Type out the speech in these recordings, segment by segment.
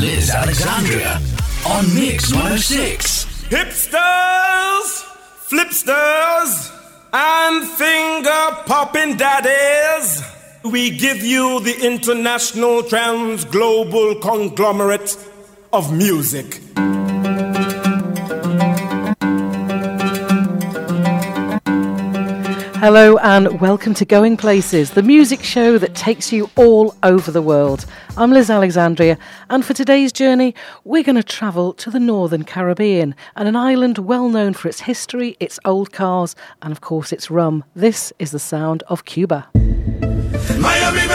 Liz Alexandria on Mix 106. Hipsters, flipsters, and finger popping daddies. We give you the international trans global conglomerate of music. Hello and welcome to Going Places, the music show that takes you all over the world. I'm Liz Alexandria, and for today's journey, we're going to travel to the northern Caribbean and an island well known for its history, its old cars, and of course its rum. This is the sound of Cuba. Miami,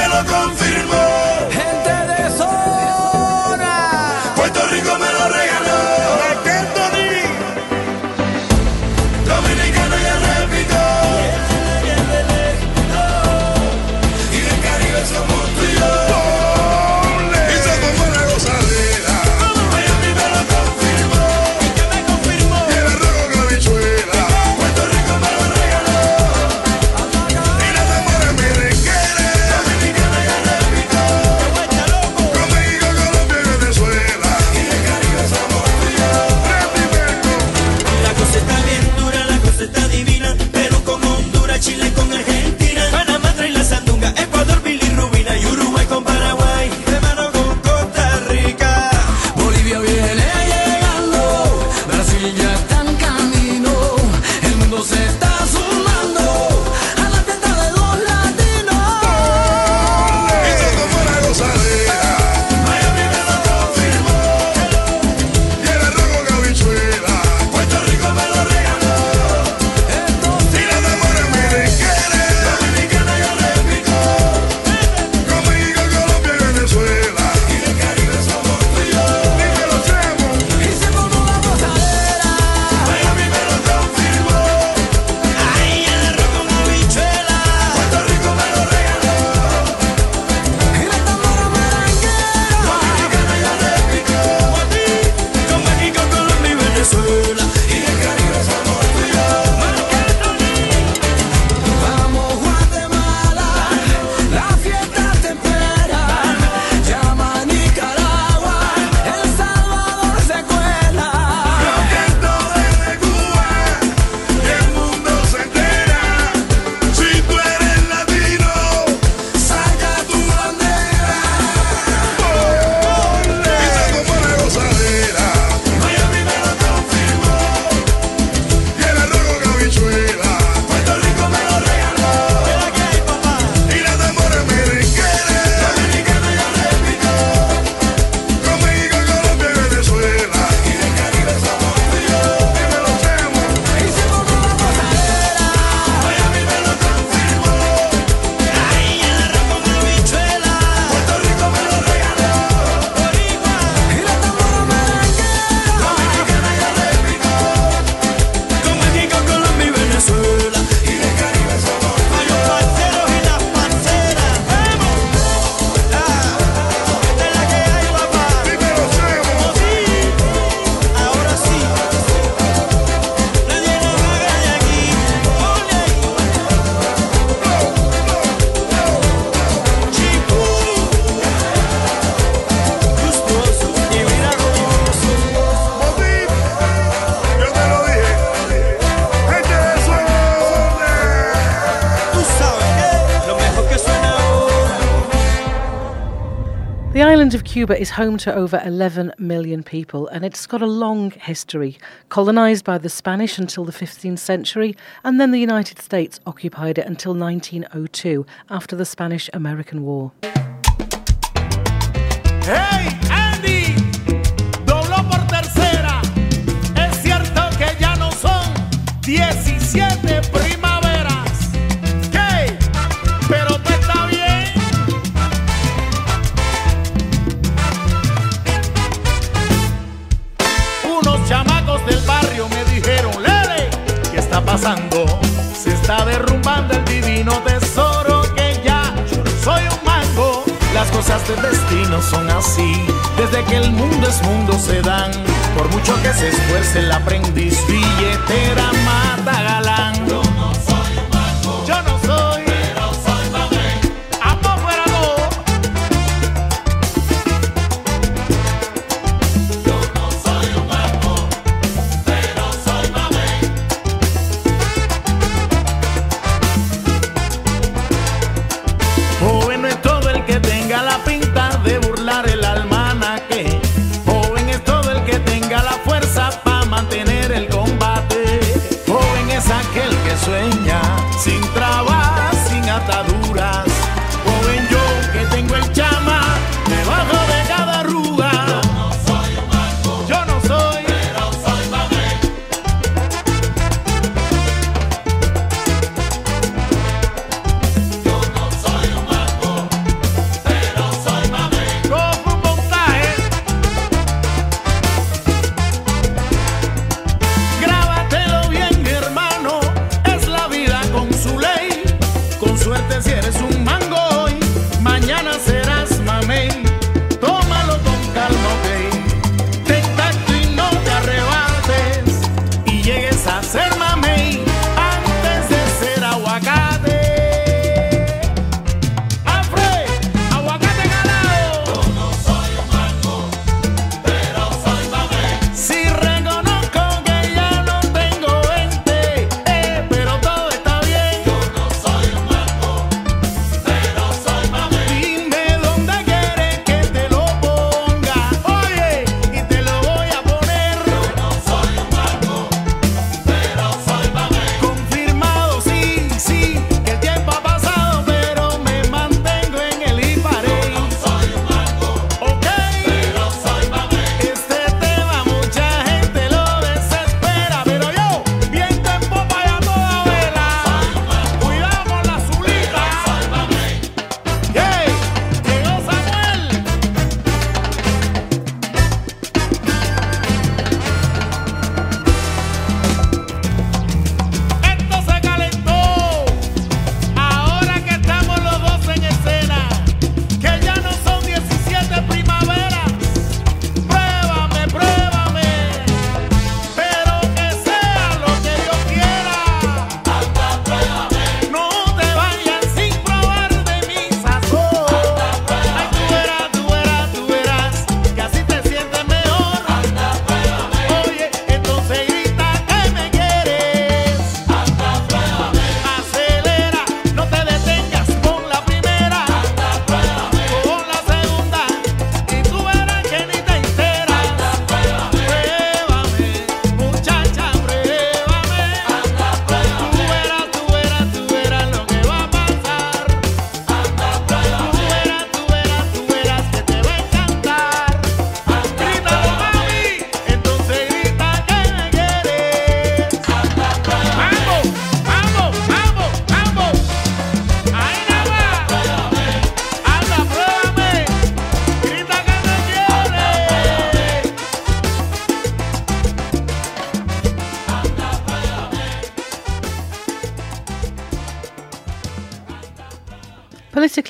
Cuba is home to over 11 million people and it's got a long history, colonized by the Spanish until the 15th century, and then the United States occupied it until 1902 after the Spanish American War. Hey! pasando? Se está derrumbando el divino tesoro que ya soy un mango. Las cosas del destino son así, desde que el mundo es mundo se dan. Por mucho que se esfuerce el aprendiz, billetera mata galán. sin trabas, sin ataduras.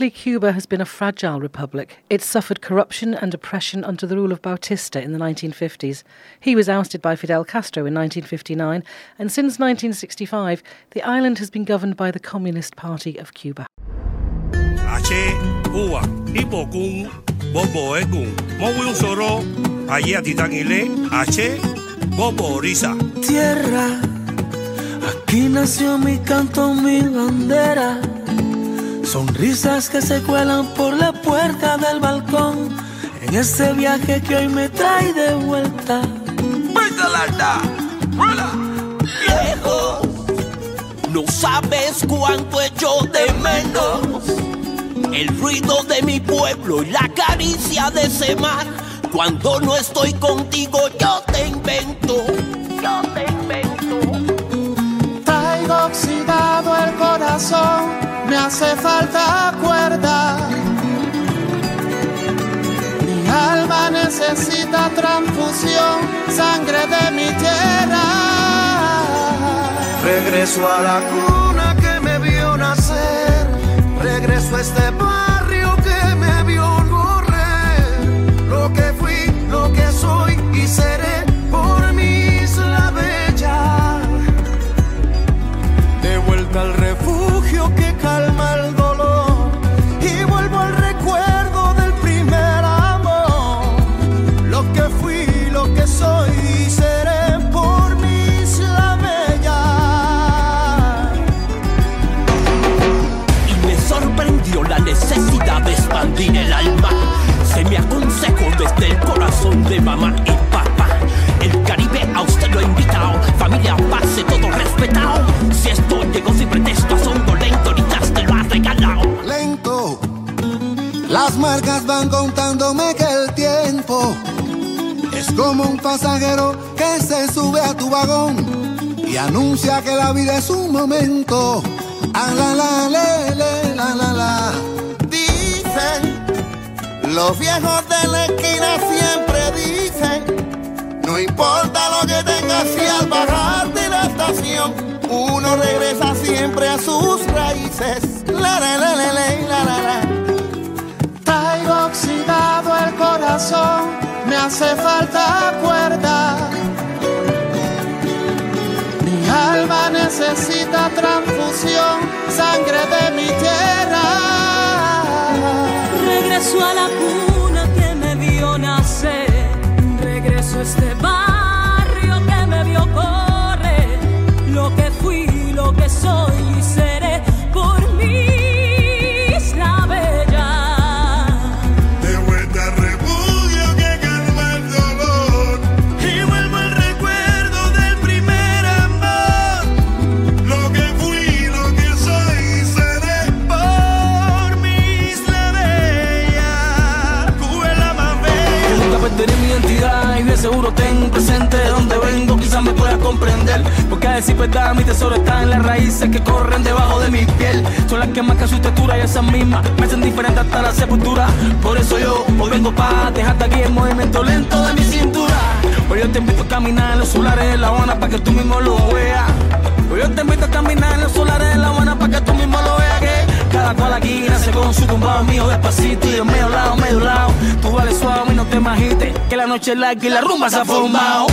Politically, Cuba has been a fragile republic. It suffered corruption and oppression under the rule of Bautista in the 1950s. He was ousted by Fidel Castro in 1959, and since 1965, the island has been governed by the Communist Party of Cuba. Ache, Cuba, Ipo kun, Bobo Ekun, Mowi Soro, Aye Titangile, Ache, Bobo Risa. tierra. Aquí nació mi canto, mi bandera. Sonrisas que se cuelan por la puerta del balcón. En este viaje que hoy me trae de vuelta. Viejo, no sabes cuánto echo de menos el ruido de mi pueblo y la caricia de ese mar. Cuando no estoy contigo, yo te invento. Yo te invento. Traigo oxidado el corazón, me hace falta cuerda. Mi alma necesita transfusión, sangre de mi tierra. Regreso a la cuna que me vio nacer. Regreso a este barrio que me vio correr. Lo que fui, lo que soy y seré Las marcas van contándome que el como un pasajero que se sube a tu vagón y anuncia que la vida es un momento. Ah, la, la, le, le, la, la, la. Dicen, los viejos de la esquina siempre dicen, no importa lo que tengas si al bajar de la estación, uno regresa siempre a sus raíces. La, la, la, la, la, la, la, la. Traigo oxidado el corazón, hace falta cuerda. Mi alma necesita transfusión, sangre de mi tierra. Regreso a la cuna que me vio nacer. Regreso a este barrio que me vio correr. Lo que fui, lo que soy Porque a decir verdad, mi tesoro está en las raíces que corren debajo de mi piel. Son las que marcan su textura y esas mismas me hacen diferente hasta la sepultura. Por eso yo hoy vengo para dejarte aquí el movimiento lento de mi cintura. Hoy yo te invito a caminar en los solares de La Habana para que tú mismo lo veas. Hoy yo te invito a caminar en los solares de La Habana para que tú mismo lo veas que cada cual aquí nace con su tumbado mío despacito y de medio lado, medio lado. Tú vales suave y no te imagites que la noche es larga y la rumba se ha formado.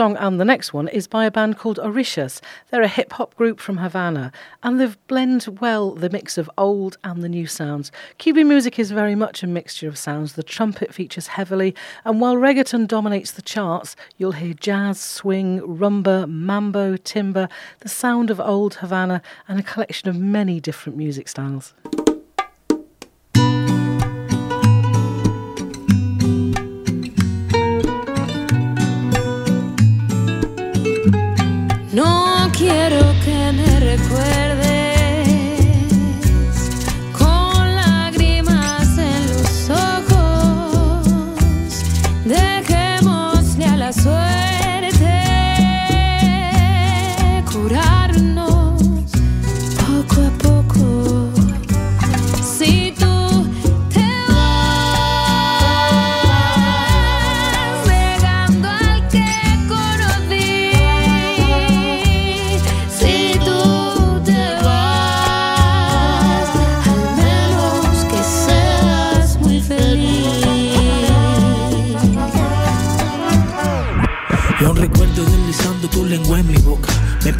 Song and the next one is by a band called Orishas. They're a hip hop group from Havana and they've blend well the mix of old and the new sounds. Cuban music is very much a mixture of sounds. The trumpet features heavily, and while reggaeton dominates the charts, you'll hear jazz, swing, rumba, mambo, timber, the sound of old Havana, and a collection of many different music styles.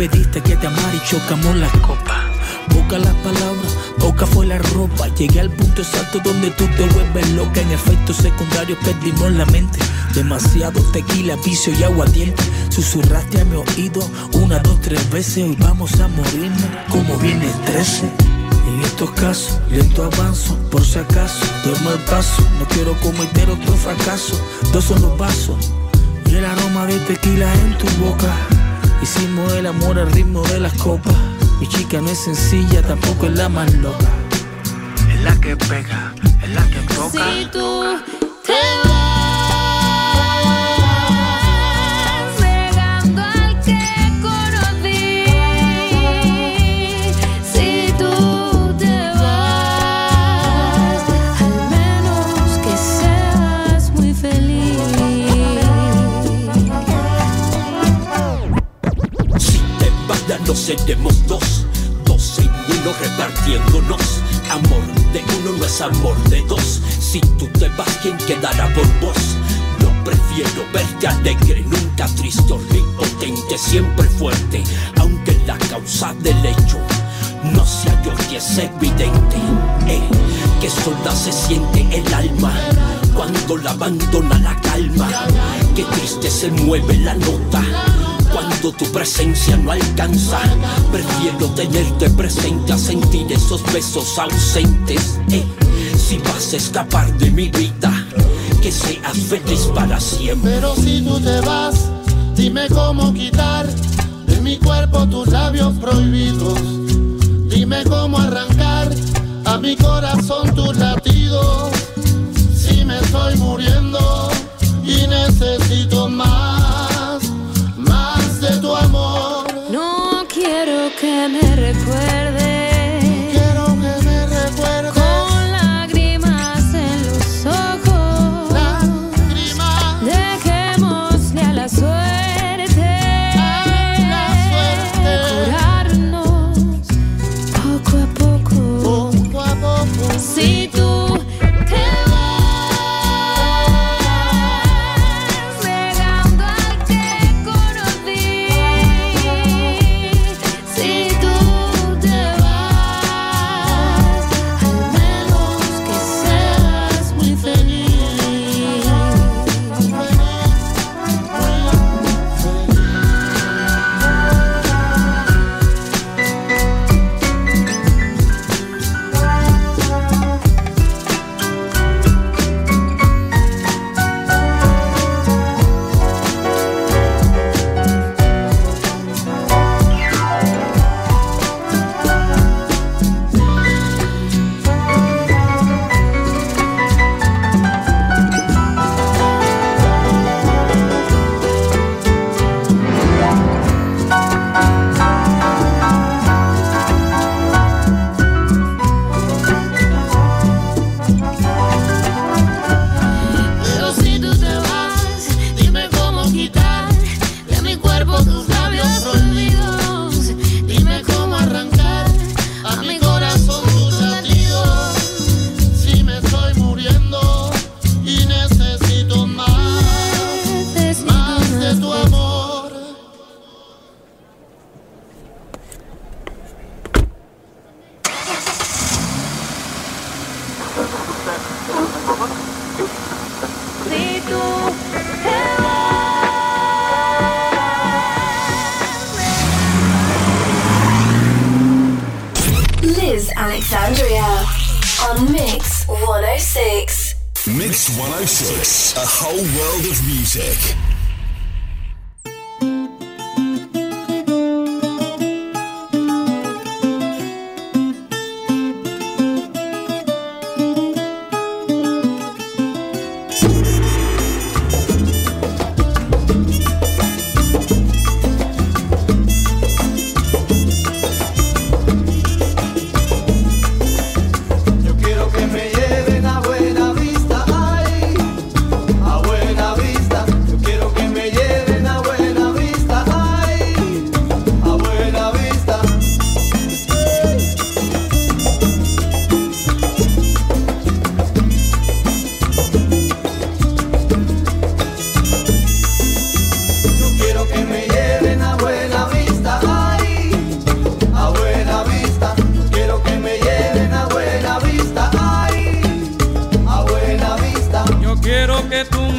Pediste que te amara y chocamos las copas. Boca las palabras, boca fue la ropa. Llegué al punto exacto donde tú te vuelves loca. En efectos secundarios perdimos la mente. Demasiado tequila, vicio y aguardiente. Susurraste a mi oído una, dos, tres veces. Hoy vamos a morirnos como viene el 13. En estos casos, lento avanzo, por si acaso, duermo el paso. No quiero cometer otro fracaso. Dos son los vasos y el aroma de tequila en tu boca. Hicimos el amor al ritmo de las copas. Mi chica no es sencilla, tampoco es la más loca. Es la que pega, es la que toca. Si tú te 12 tenemos dos, 12 y uno repartiéndonos. Amor de uno no es amor de dos. Si tú te vas, ¿quién quedará por vos? No prefiero verte alegre, nunca triste, potente, siempre fuerte, aunque la causa del hecho no sea yo que es evidente eh, que sola se siente el alma cuando la abandona la calma, que triste se mueve la nota cuando tu presencia no alcanza. Prefiero tenerte presente a sentir esos besos ausentes. eh. si vas a escapar de mi vida, que seas feliz para siempre. Pero si tú te vas, dime cómo quitar de mi cuerpo tus labios prohibidos. Dime cómo arrancar a mi corazón tus latidos. Si me estoy muriendo y necesito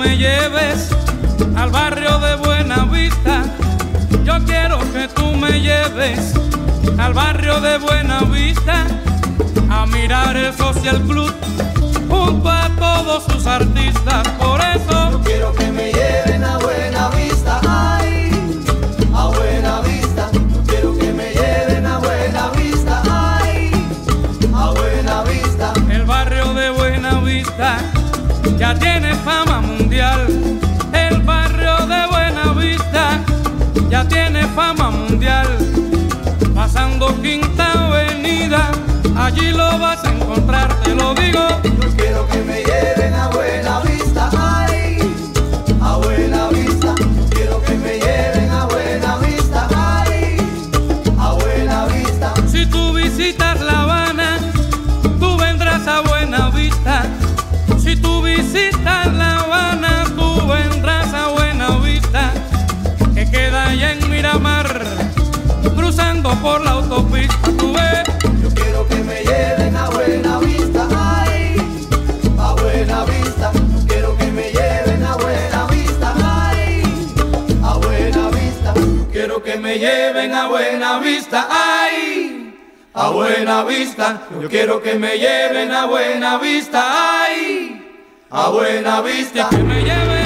me lleves al barrio de Buena Vista. Yo quiero que tú me lleves al barrio de Buena Vista a mirar el Social Club junto a todos sus artistas. Por eso Yo quiero que me lleven a buena vista, El barrio de Buena Vista ya tiene fama mundial. Pasando Quinta Avenida, allí lo vas a encontrar, te lo digo. Yo quiero que me lleven a buena por la autopista. Tú ves, Yo quiero que me lleven a buena vista, ay, a buena vista. Yo quiero que me lleven a buena vista, ay, a buena vista. Yo quiero que me lleven a buena vista, ay, a buena vista. Yo quiero que me lleven a buena vista, ay, a buena vista. que me lleve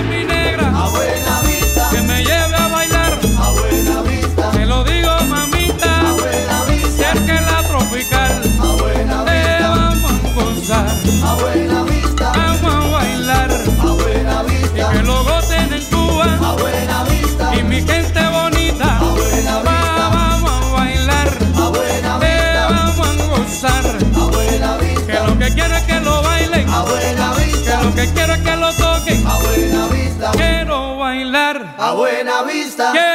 a buena vista, vamos a bailar. a buena Y vista, que lo gocen en Cuba. a buena vista. Y mi gente bonita, A buena va, vista. vamos a bailar, A buena vista, vamos a gozar. a buena Que vista, lo que quiero es que lo bailen, a buena que vista, lo que quiero es que lo toquen. a buena vista, Quiero bailar, a buena vista, quiero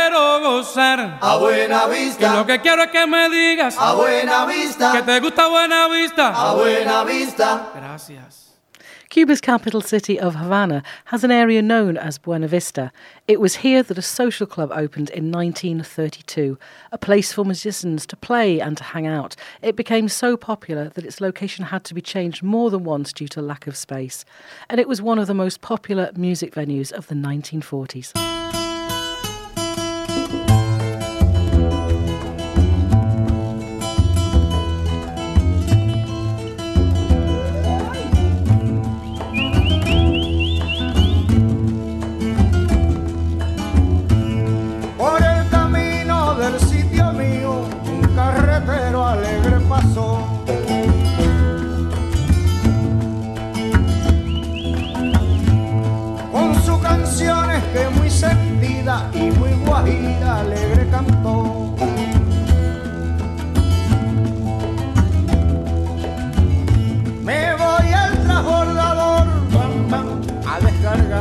gozar. a buena Que lo que quiero es que me digas a buena que te gusta Buena Vista. a buena vista. Gracias. Cuba's capital city of Havana has an area known as Buena Vista. It was here that a social club opened in 1932, a place for musicians to play and to hang out. It became so popular that its location had to be changed more than once due to lack of space, and it was one of the most popular music venues of the 1940s.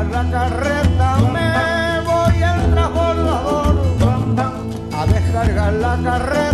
La carreta. Me voy al transbordador a descargar la carreta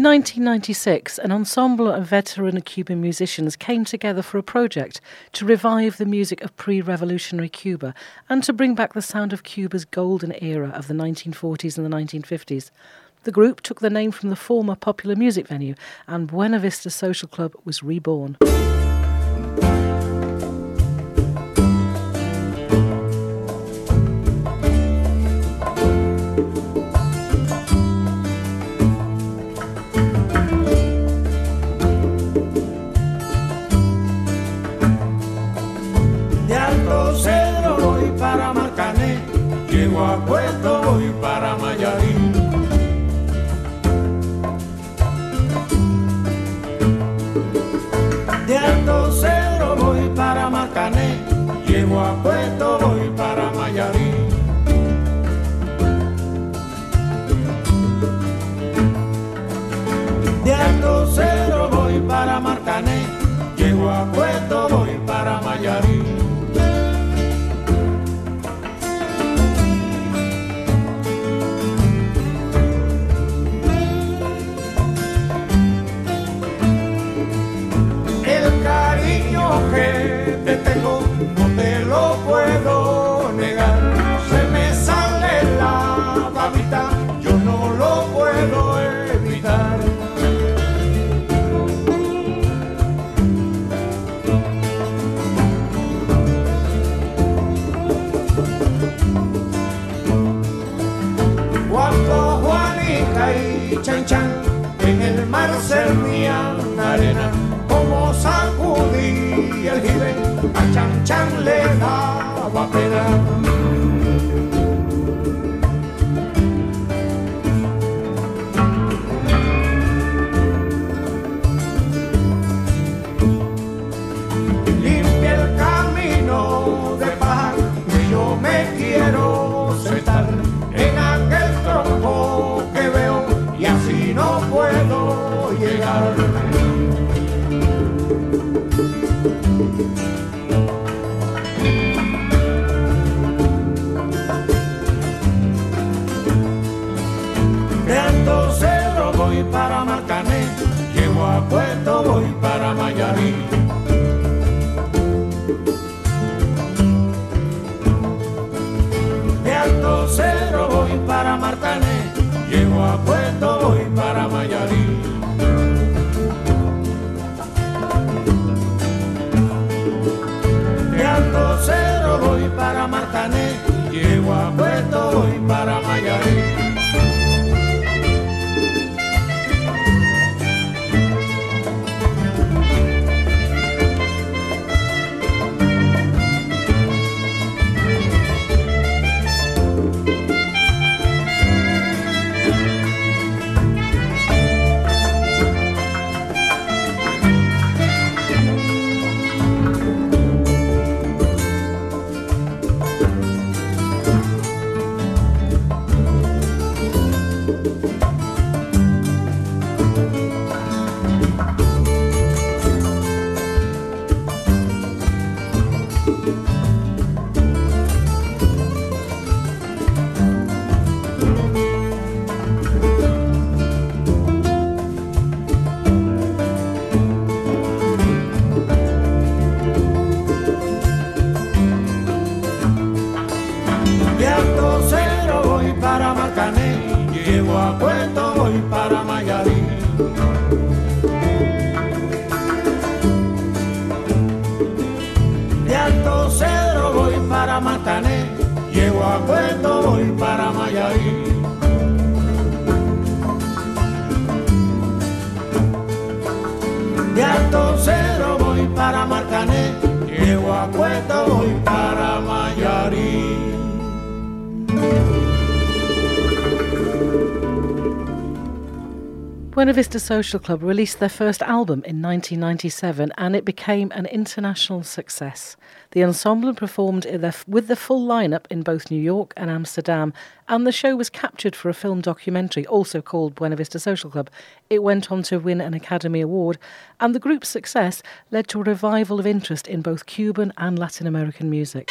In 1996, an ensemble of veteran Cuban musicians came together for a project to revive the music of pre revolutionary Cuba and to bring back the sound of Cuba's golden era of the 1940s and the 1950s. The group took the name from the former popular music venue, and Buena Vista Social Club was reborn. llego a puerto voy para Mayarín. De Alto Cedro voy para Marcané, llego a puerto voy para Mayarín. De Alto Cedro voy para Marcané, llego a puerto thank you llego a Puerto, voy para Mayarí. Buena Vista Social Club released their first album in 1997 and it became an international success. The ensemble performed with the full lineup in both New York and Amsterdam, and the show was captured for a film documentary, also called Buena Vista Social Club. It went on to win an Academy Award, and the group's success led to a revival of interest in both Cuban and Latin American music.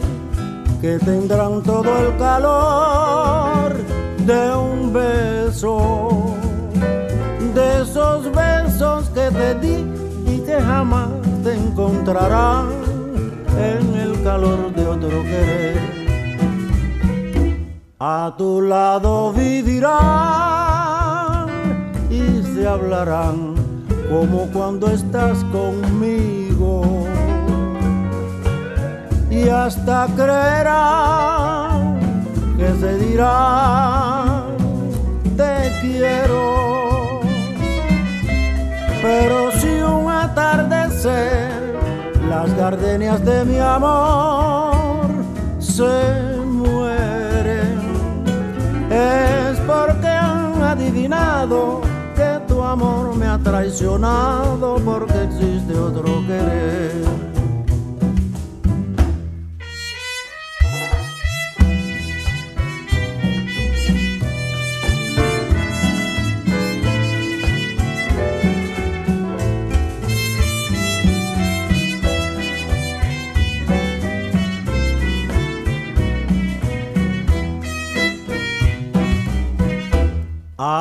que tendrán todo el calor de un beso, de esos besos que te di y que jamás te encontrarán en el calor de otro querer. A tu lado vivirán y se hablarán como cuando estás conmigo y hasta creerán que se dirán te quiero. Pero si un atardecer las gardenias de mi amor se mueren, es porque han adivinado que tu amor me ha traicionado porque existe otro querer.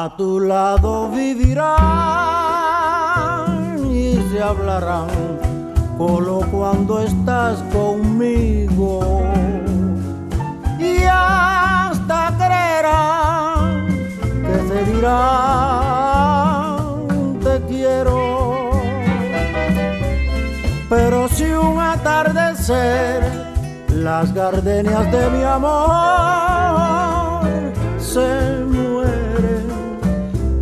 A tu lado vivirán y se hablarán, solo cuando estás conmigo. Y hasta creerán que se dirán te quiero. Pero si un atardecer las gardenias de mi amor se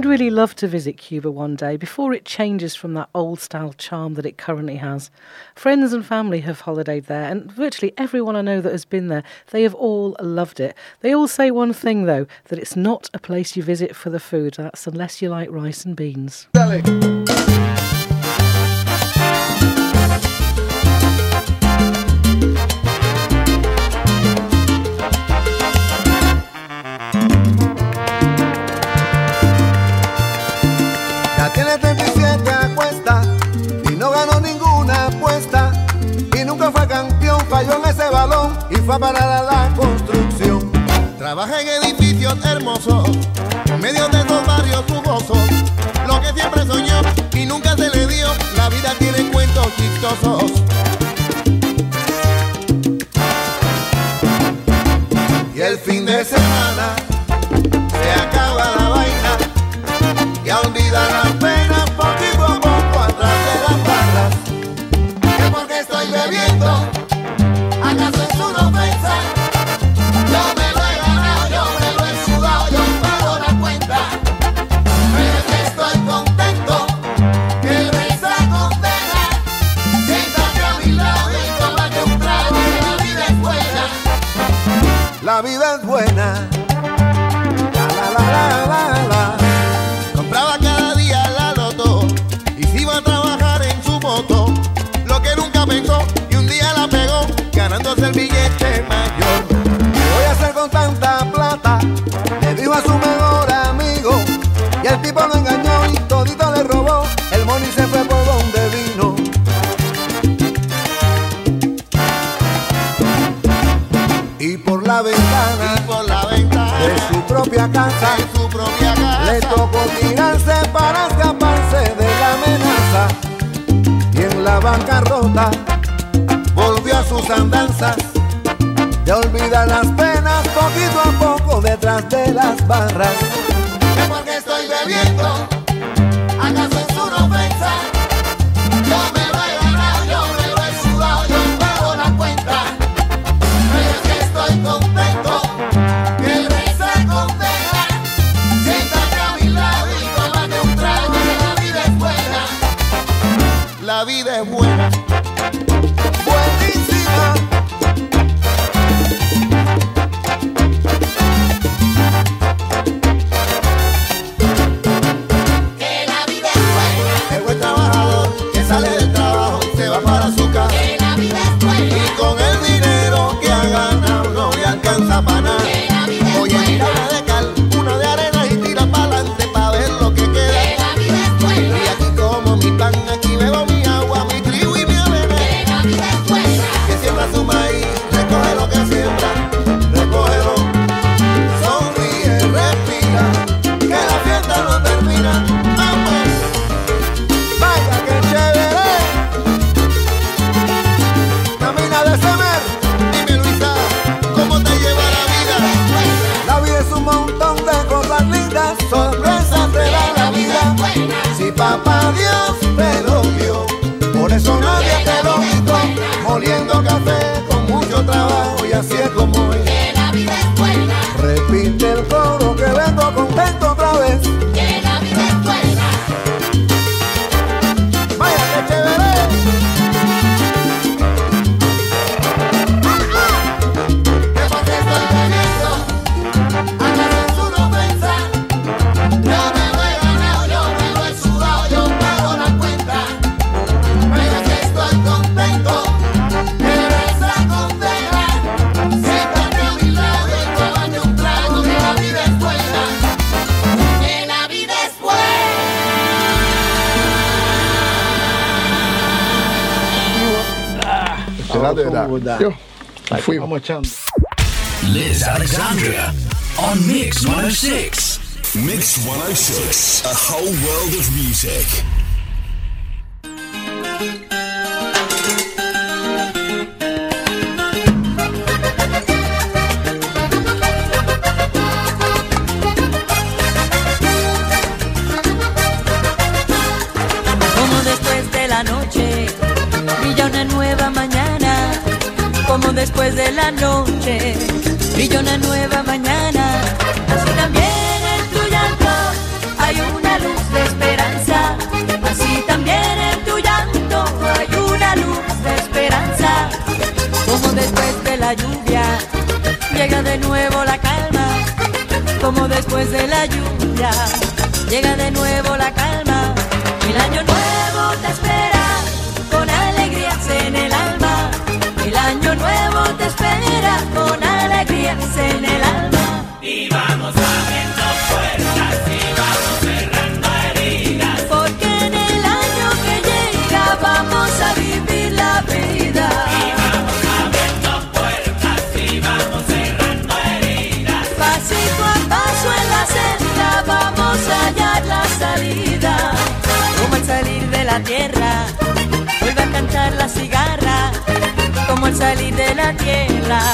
I'd really love to visit Cuba one day before it changes from that old style charm that it currently has. Friends and family have holidayed there, and virtually everyone I know that has been there, they have all loved it. They all say one thing though that it's not a place you visit for the food, that's unless you like rice and beans. rifa para la construcción. Trabaja en edificios hermosos, en medio de los barrios jugosos. Lo que siempre soñó y nunca se le dio, la vida tiene cuentos chistosos. volvió a sus andanzas, ya olvida las penas poquito a poco detrás de las barras. Porque estoy bebiendo that. with that. Yeah. Like, How much am Liz Alexandria on Mix 106. Mix 106, a whole world of music. después de la noche brilla una nueva mañana. Así también en tu llanto hay una luz de esperanza. Así también en tu llanto hay una luz de esperanza. Como después de la lluvia llega de nuevo la calma. Como después de la lluvia llega de nuevo espera con alegría en el alma. Y vamos abriendo puertas y vamos cerrando heridas. Porque en el año que llega vamos a vivir la vida. Y vamos abriendo puertas y vamos cerrando heridas. Pasito a paso en la senda vamos a hallar la salida. Como al salir de la tierra, vuelve a cantar la cigarra. Como al salir de la tierra guitarra,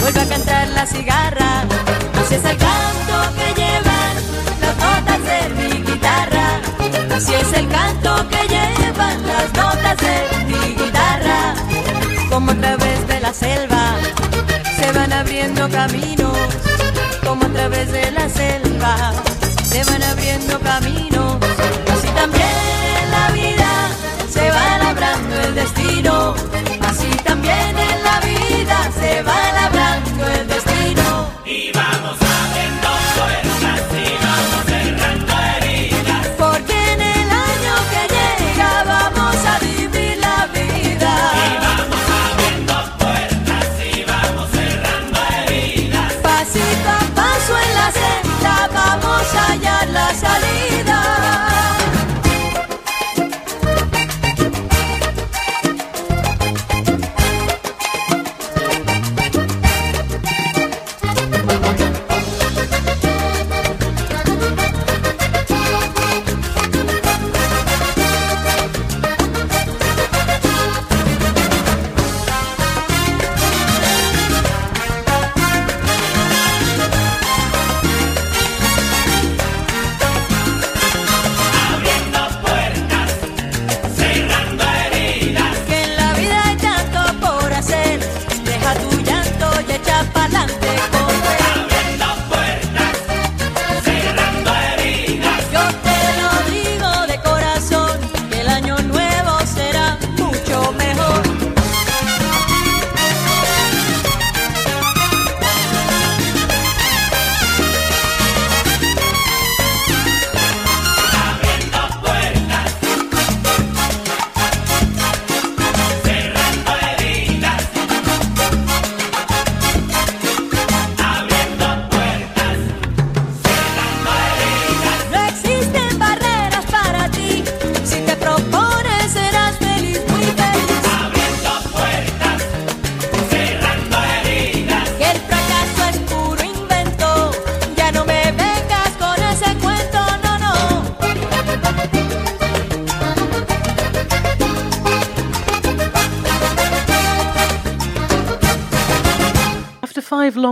vuelve a cantar la cigarra, No si es el canto que llevan las notas de mi guitarra, No si es el canto que llevan las notas de mi guitarra, como a través de la selva se van abriendo caminos, como a través de la selva se van abriendo caminos, así también.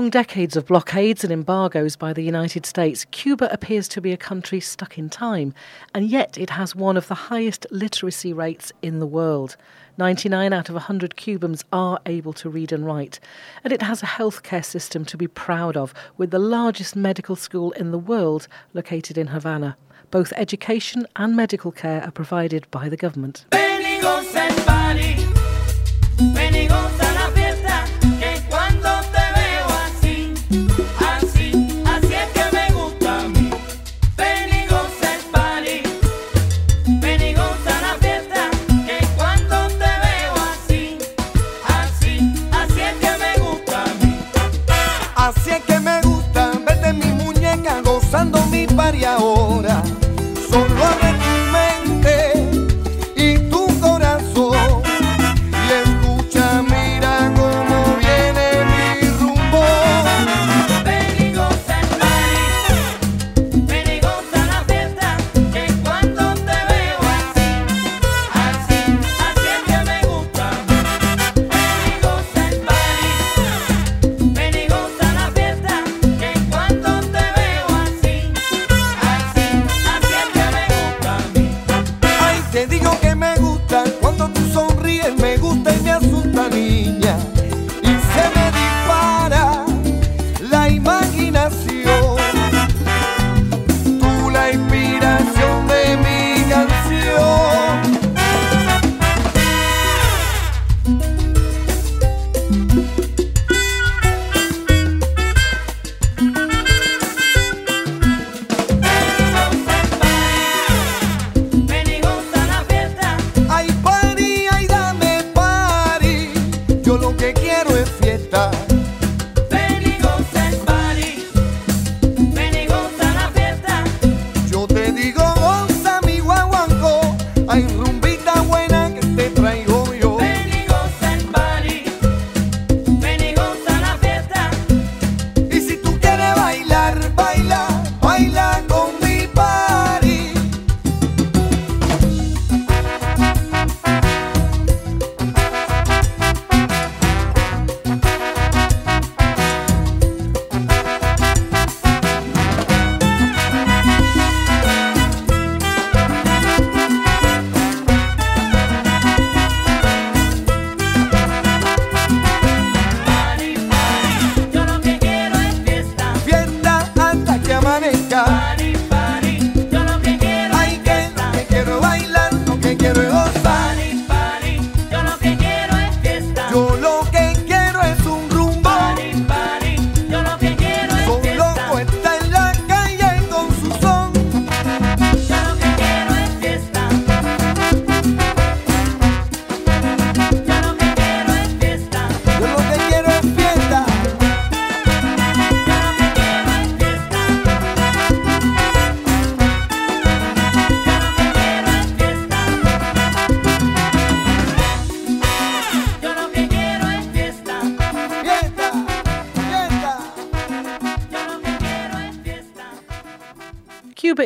long decades of blockades and embargoes by the United States, Cuba appears to be a country stuck in time, and yet it has one of the highest literacy rates in the world. 99 out of 100 Cubans are able to read and write, and it has a healthcare system to be proud of, with the largest medical school in the world located in Havana. Both education and medical care are provided by the government. Thank you.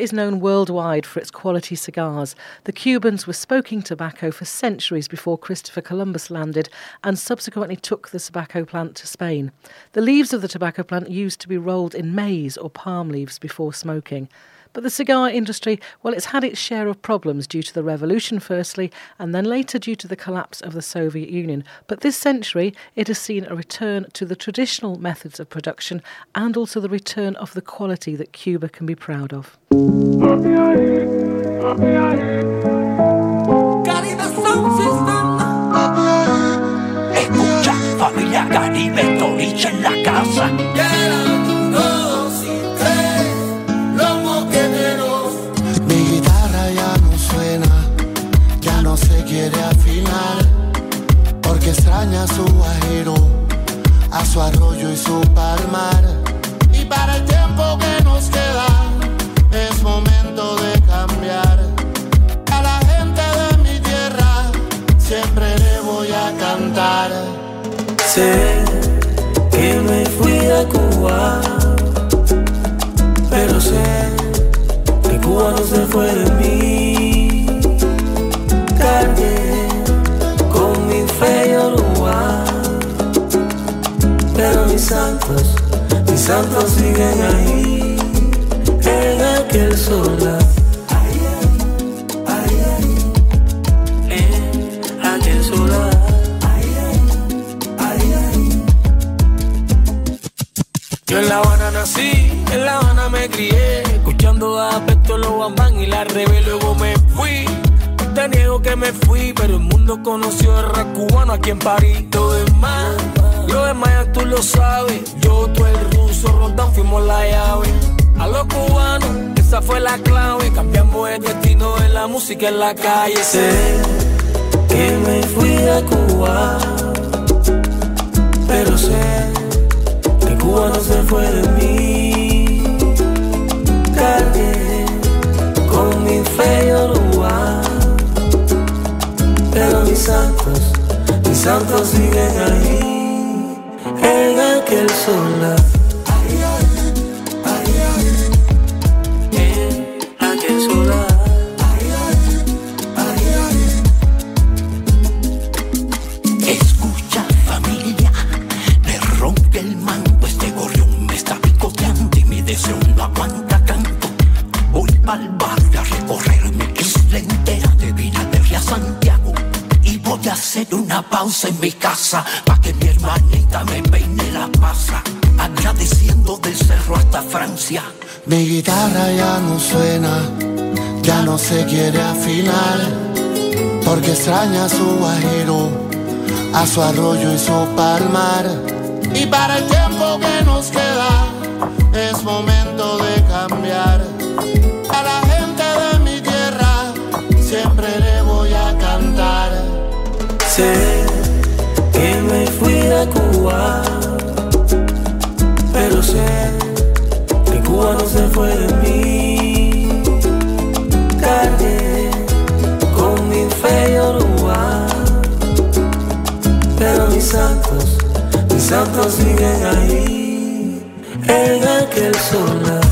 Is known worldwide for its quality cigars. The Cubans were smoking tobacco for centuries before Christopher Columbus landed and subsequently took the tobacco plant to Spain. The leaves of the tobacco plant used to be rolled in maize or palm leaves before smoking. But the cigar industry, well, it's had its share of problems due to the revolution, firstly, and then later due to the collapse of the Soviet Union. But this century, it has seen a return to the traditional methods of production and also the return of the quality that Cuba can be proud of. Caribe Sound System. Escucha, familia Caribe, Toliche en la casa. Extraña a su guajiro, a su arroyo y su palmar. Y para el tiempo que nos queda, es momento de cambiar. A la gente de mi tierra, siempre le voy a cantar. Sé que me fui de Cuba, pero sé que Cuba no se fue de santos siguen ahí, en aquel solar. Yo en La Habana nací, en La Habana me crié, escuchando a Beto, los Bambán y la Rebe, luego me fui. Te niego que me fui, pero el mundo conoció el rap cubano aquí en París. Lo demás, lo demás ya tú lo sabes. Yo, tú, el Rondán, fuimos la llave. A los cubanos, esa fue la clave. Cambiamos el destino de la música en la calle. Sé que me fui de Cuba, pero sé que Cuba no se fue de mí. Cargué con mi fe y Uruguay, pero mis santos, mis santos siguen ahí, en aquel solar. En mi casa pa' que mi hermanita me peine la pasa, agradeciendo del cerro hasta Francia. Mi guitarra ya no suena, ya no se quiere afinar, porque extraña a su guajiro, a su arroyo y su palmar. Y para el tiempo que nos queda, es momento Pero sé que Cuba no se fue de mí. Cargué con mi fe y Uruguay, pero mis santos, mis santos siguen ahí, en aquel solar.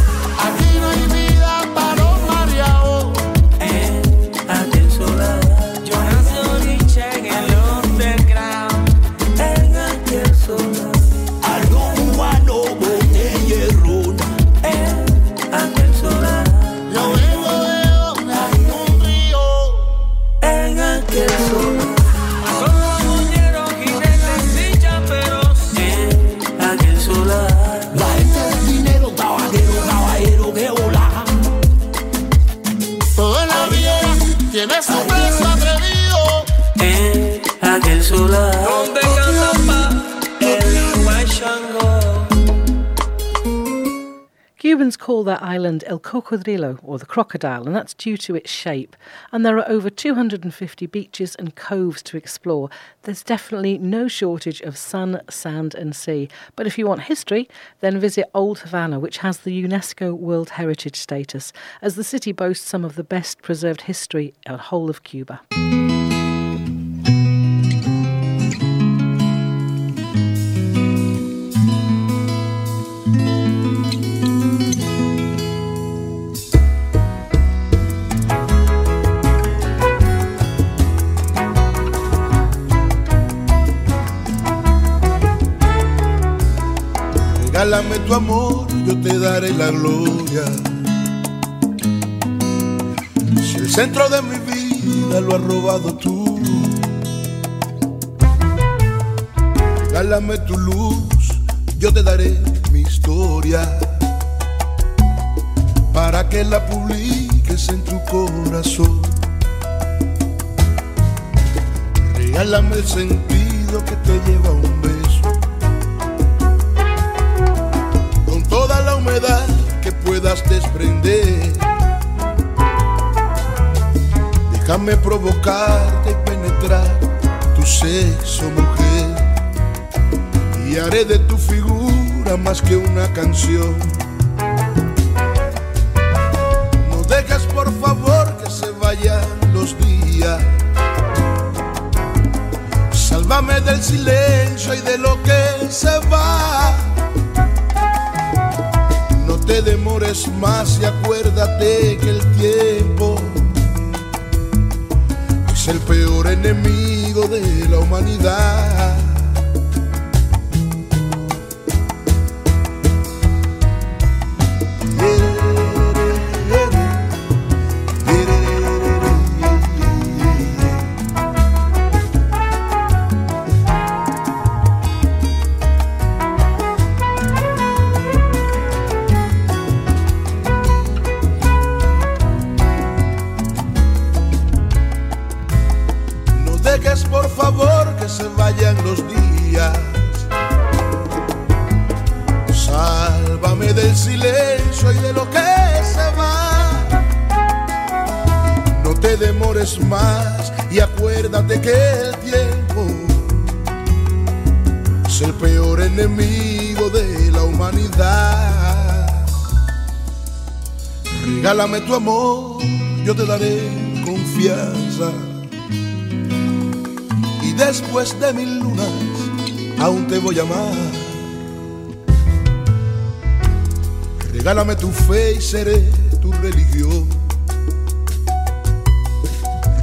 Cubans call their island El Cocodrilo, or the crocodile, and that's due to its shape. And there are over 250 beaches and coves to explore. There's definitely no shortage of sun, sand, and sea. But if you want history, then visit Old Havana, which has the UNESCO World Heritage status, as the city boasts some of the best preserved history in the whole of Cuba. Amor, yo te daré la gloria. Si el centro de mi vida lo has robado tú, regálame tu luz, yo te daré mi historia. Para que la publiques en tu corazón. Regálame el sentido que te lleva a un beso. Que puedas desprender. Déjame provocarte y penetrar tu sexo, mujer. Y haré de tu figura más que una canción. No dejes por favor que se vayan los días. Sálvame del silencio y de lo que se va. Te demores más y acuérdate que el tiempo es el peor enemigo de la humanidad. Aún te voy a amar. Regálame tu fe y seré tu religión.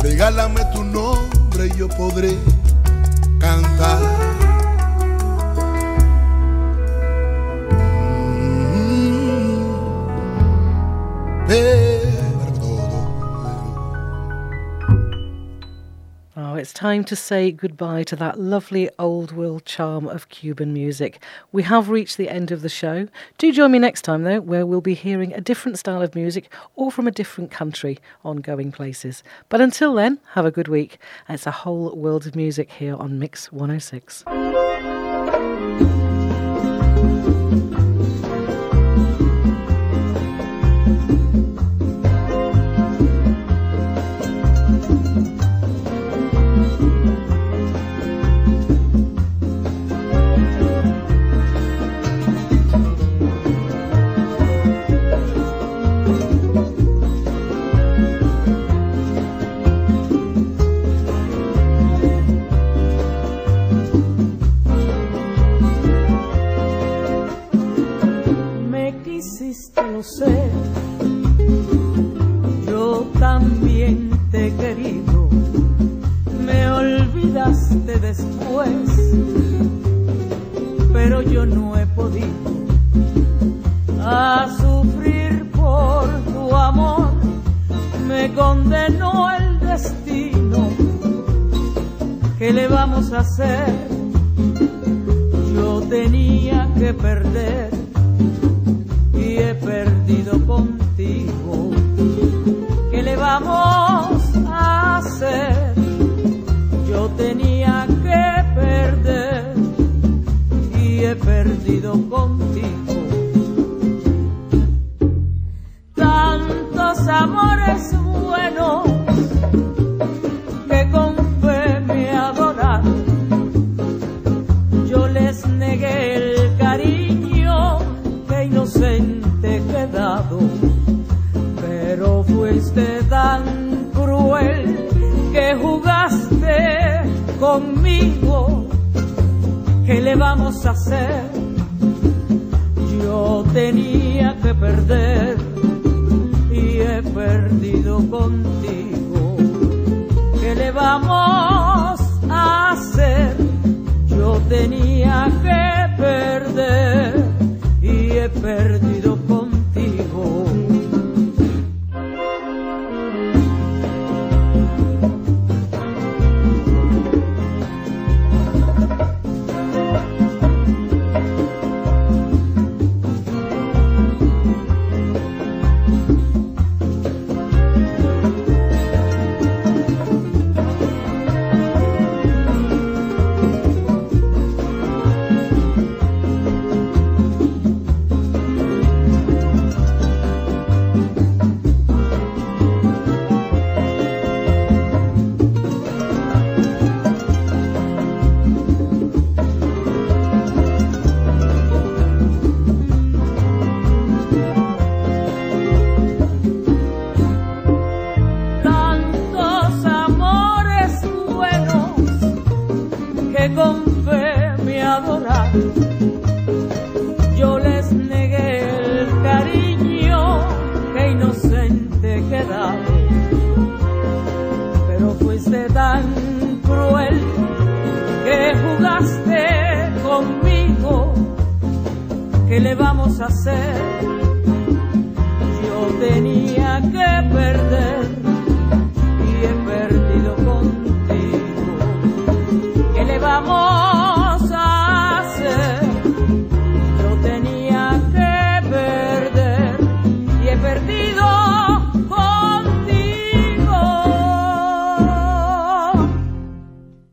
Regálame tu nombre y yo podré cantar. Time to say goodbye to that lovely old world charm of Cuban music. We have reached the end of the show. Do join me next time, though, where we'll be hearing a different style of music or from a different country on Going Places. But until then, have a good week. It's a whole world of music here on Mix 106. amor.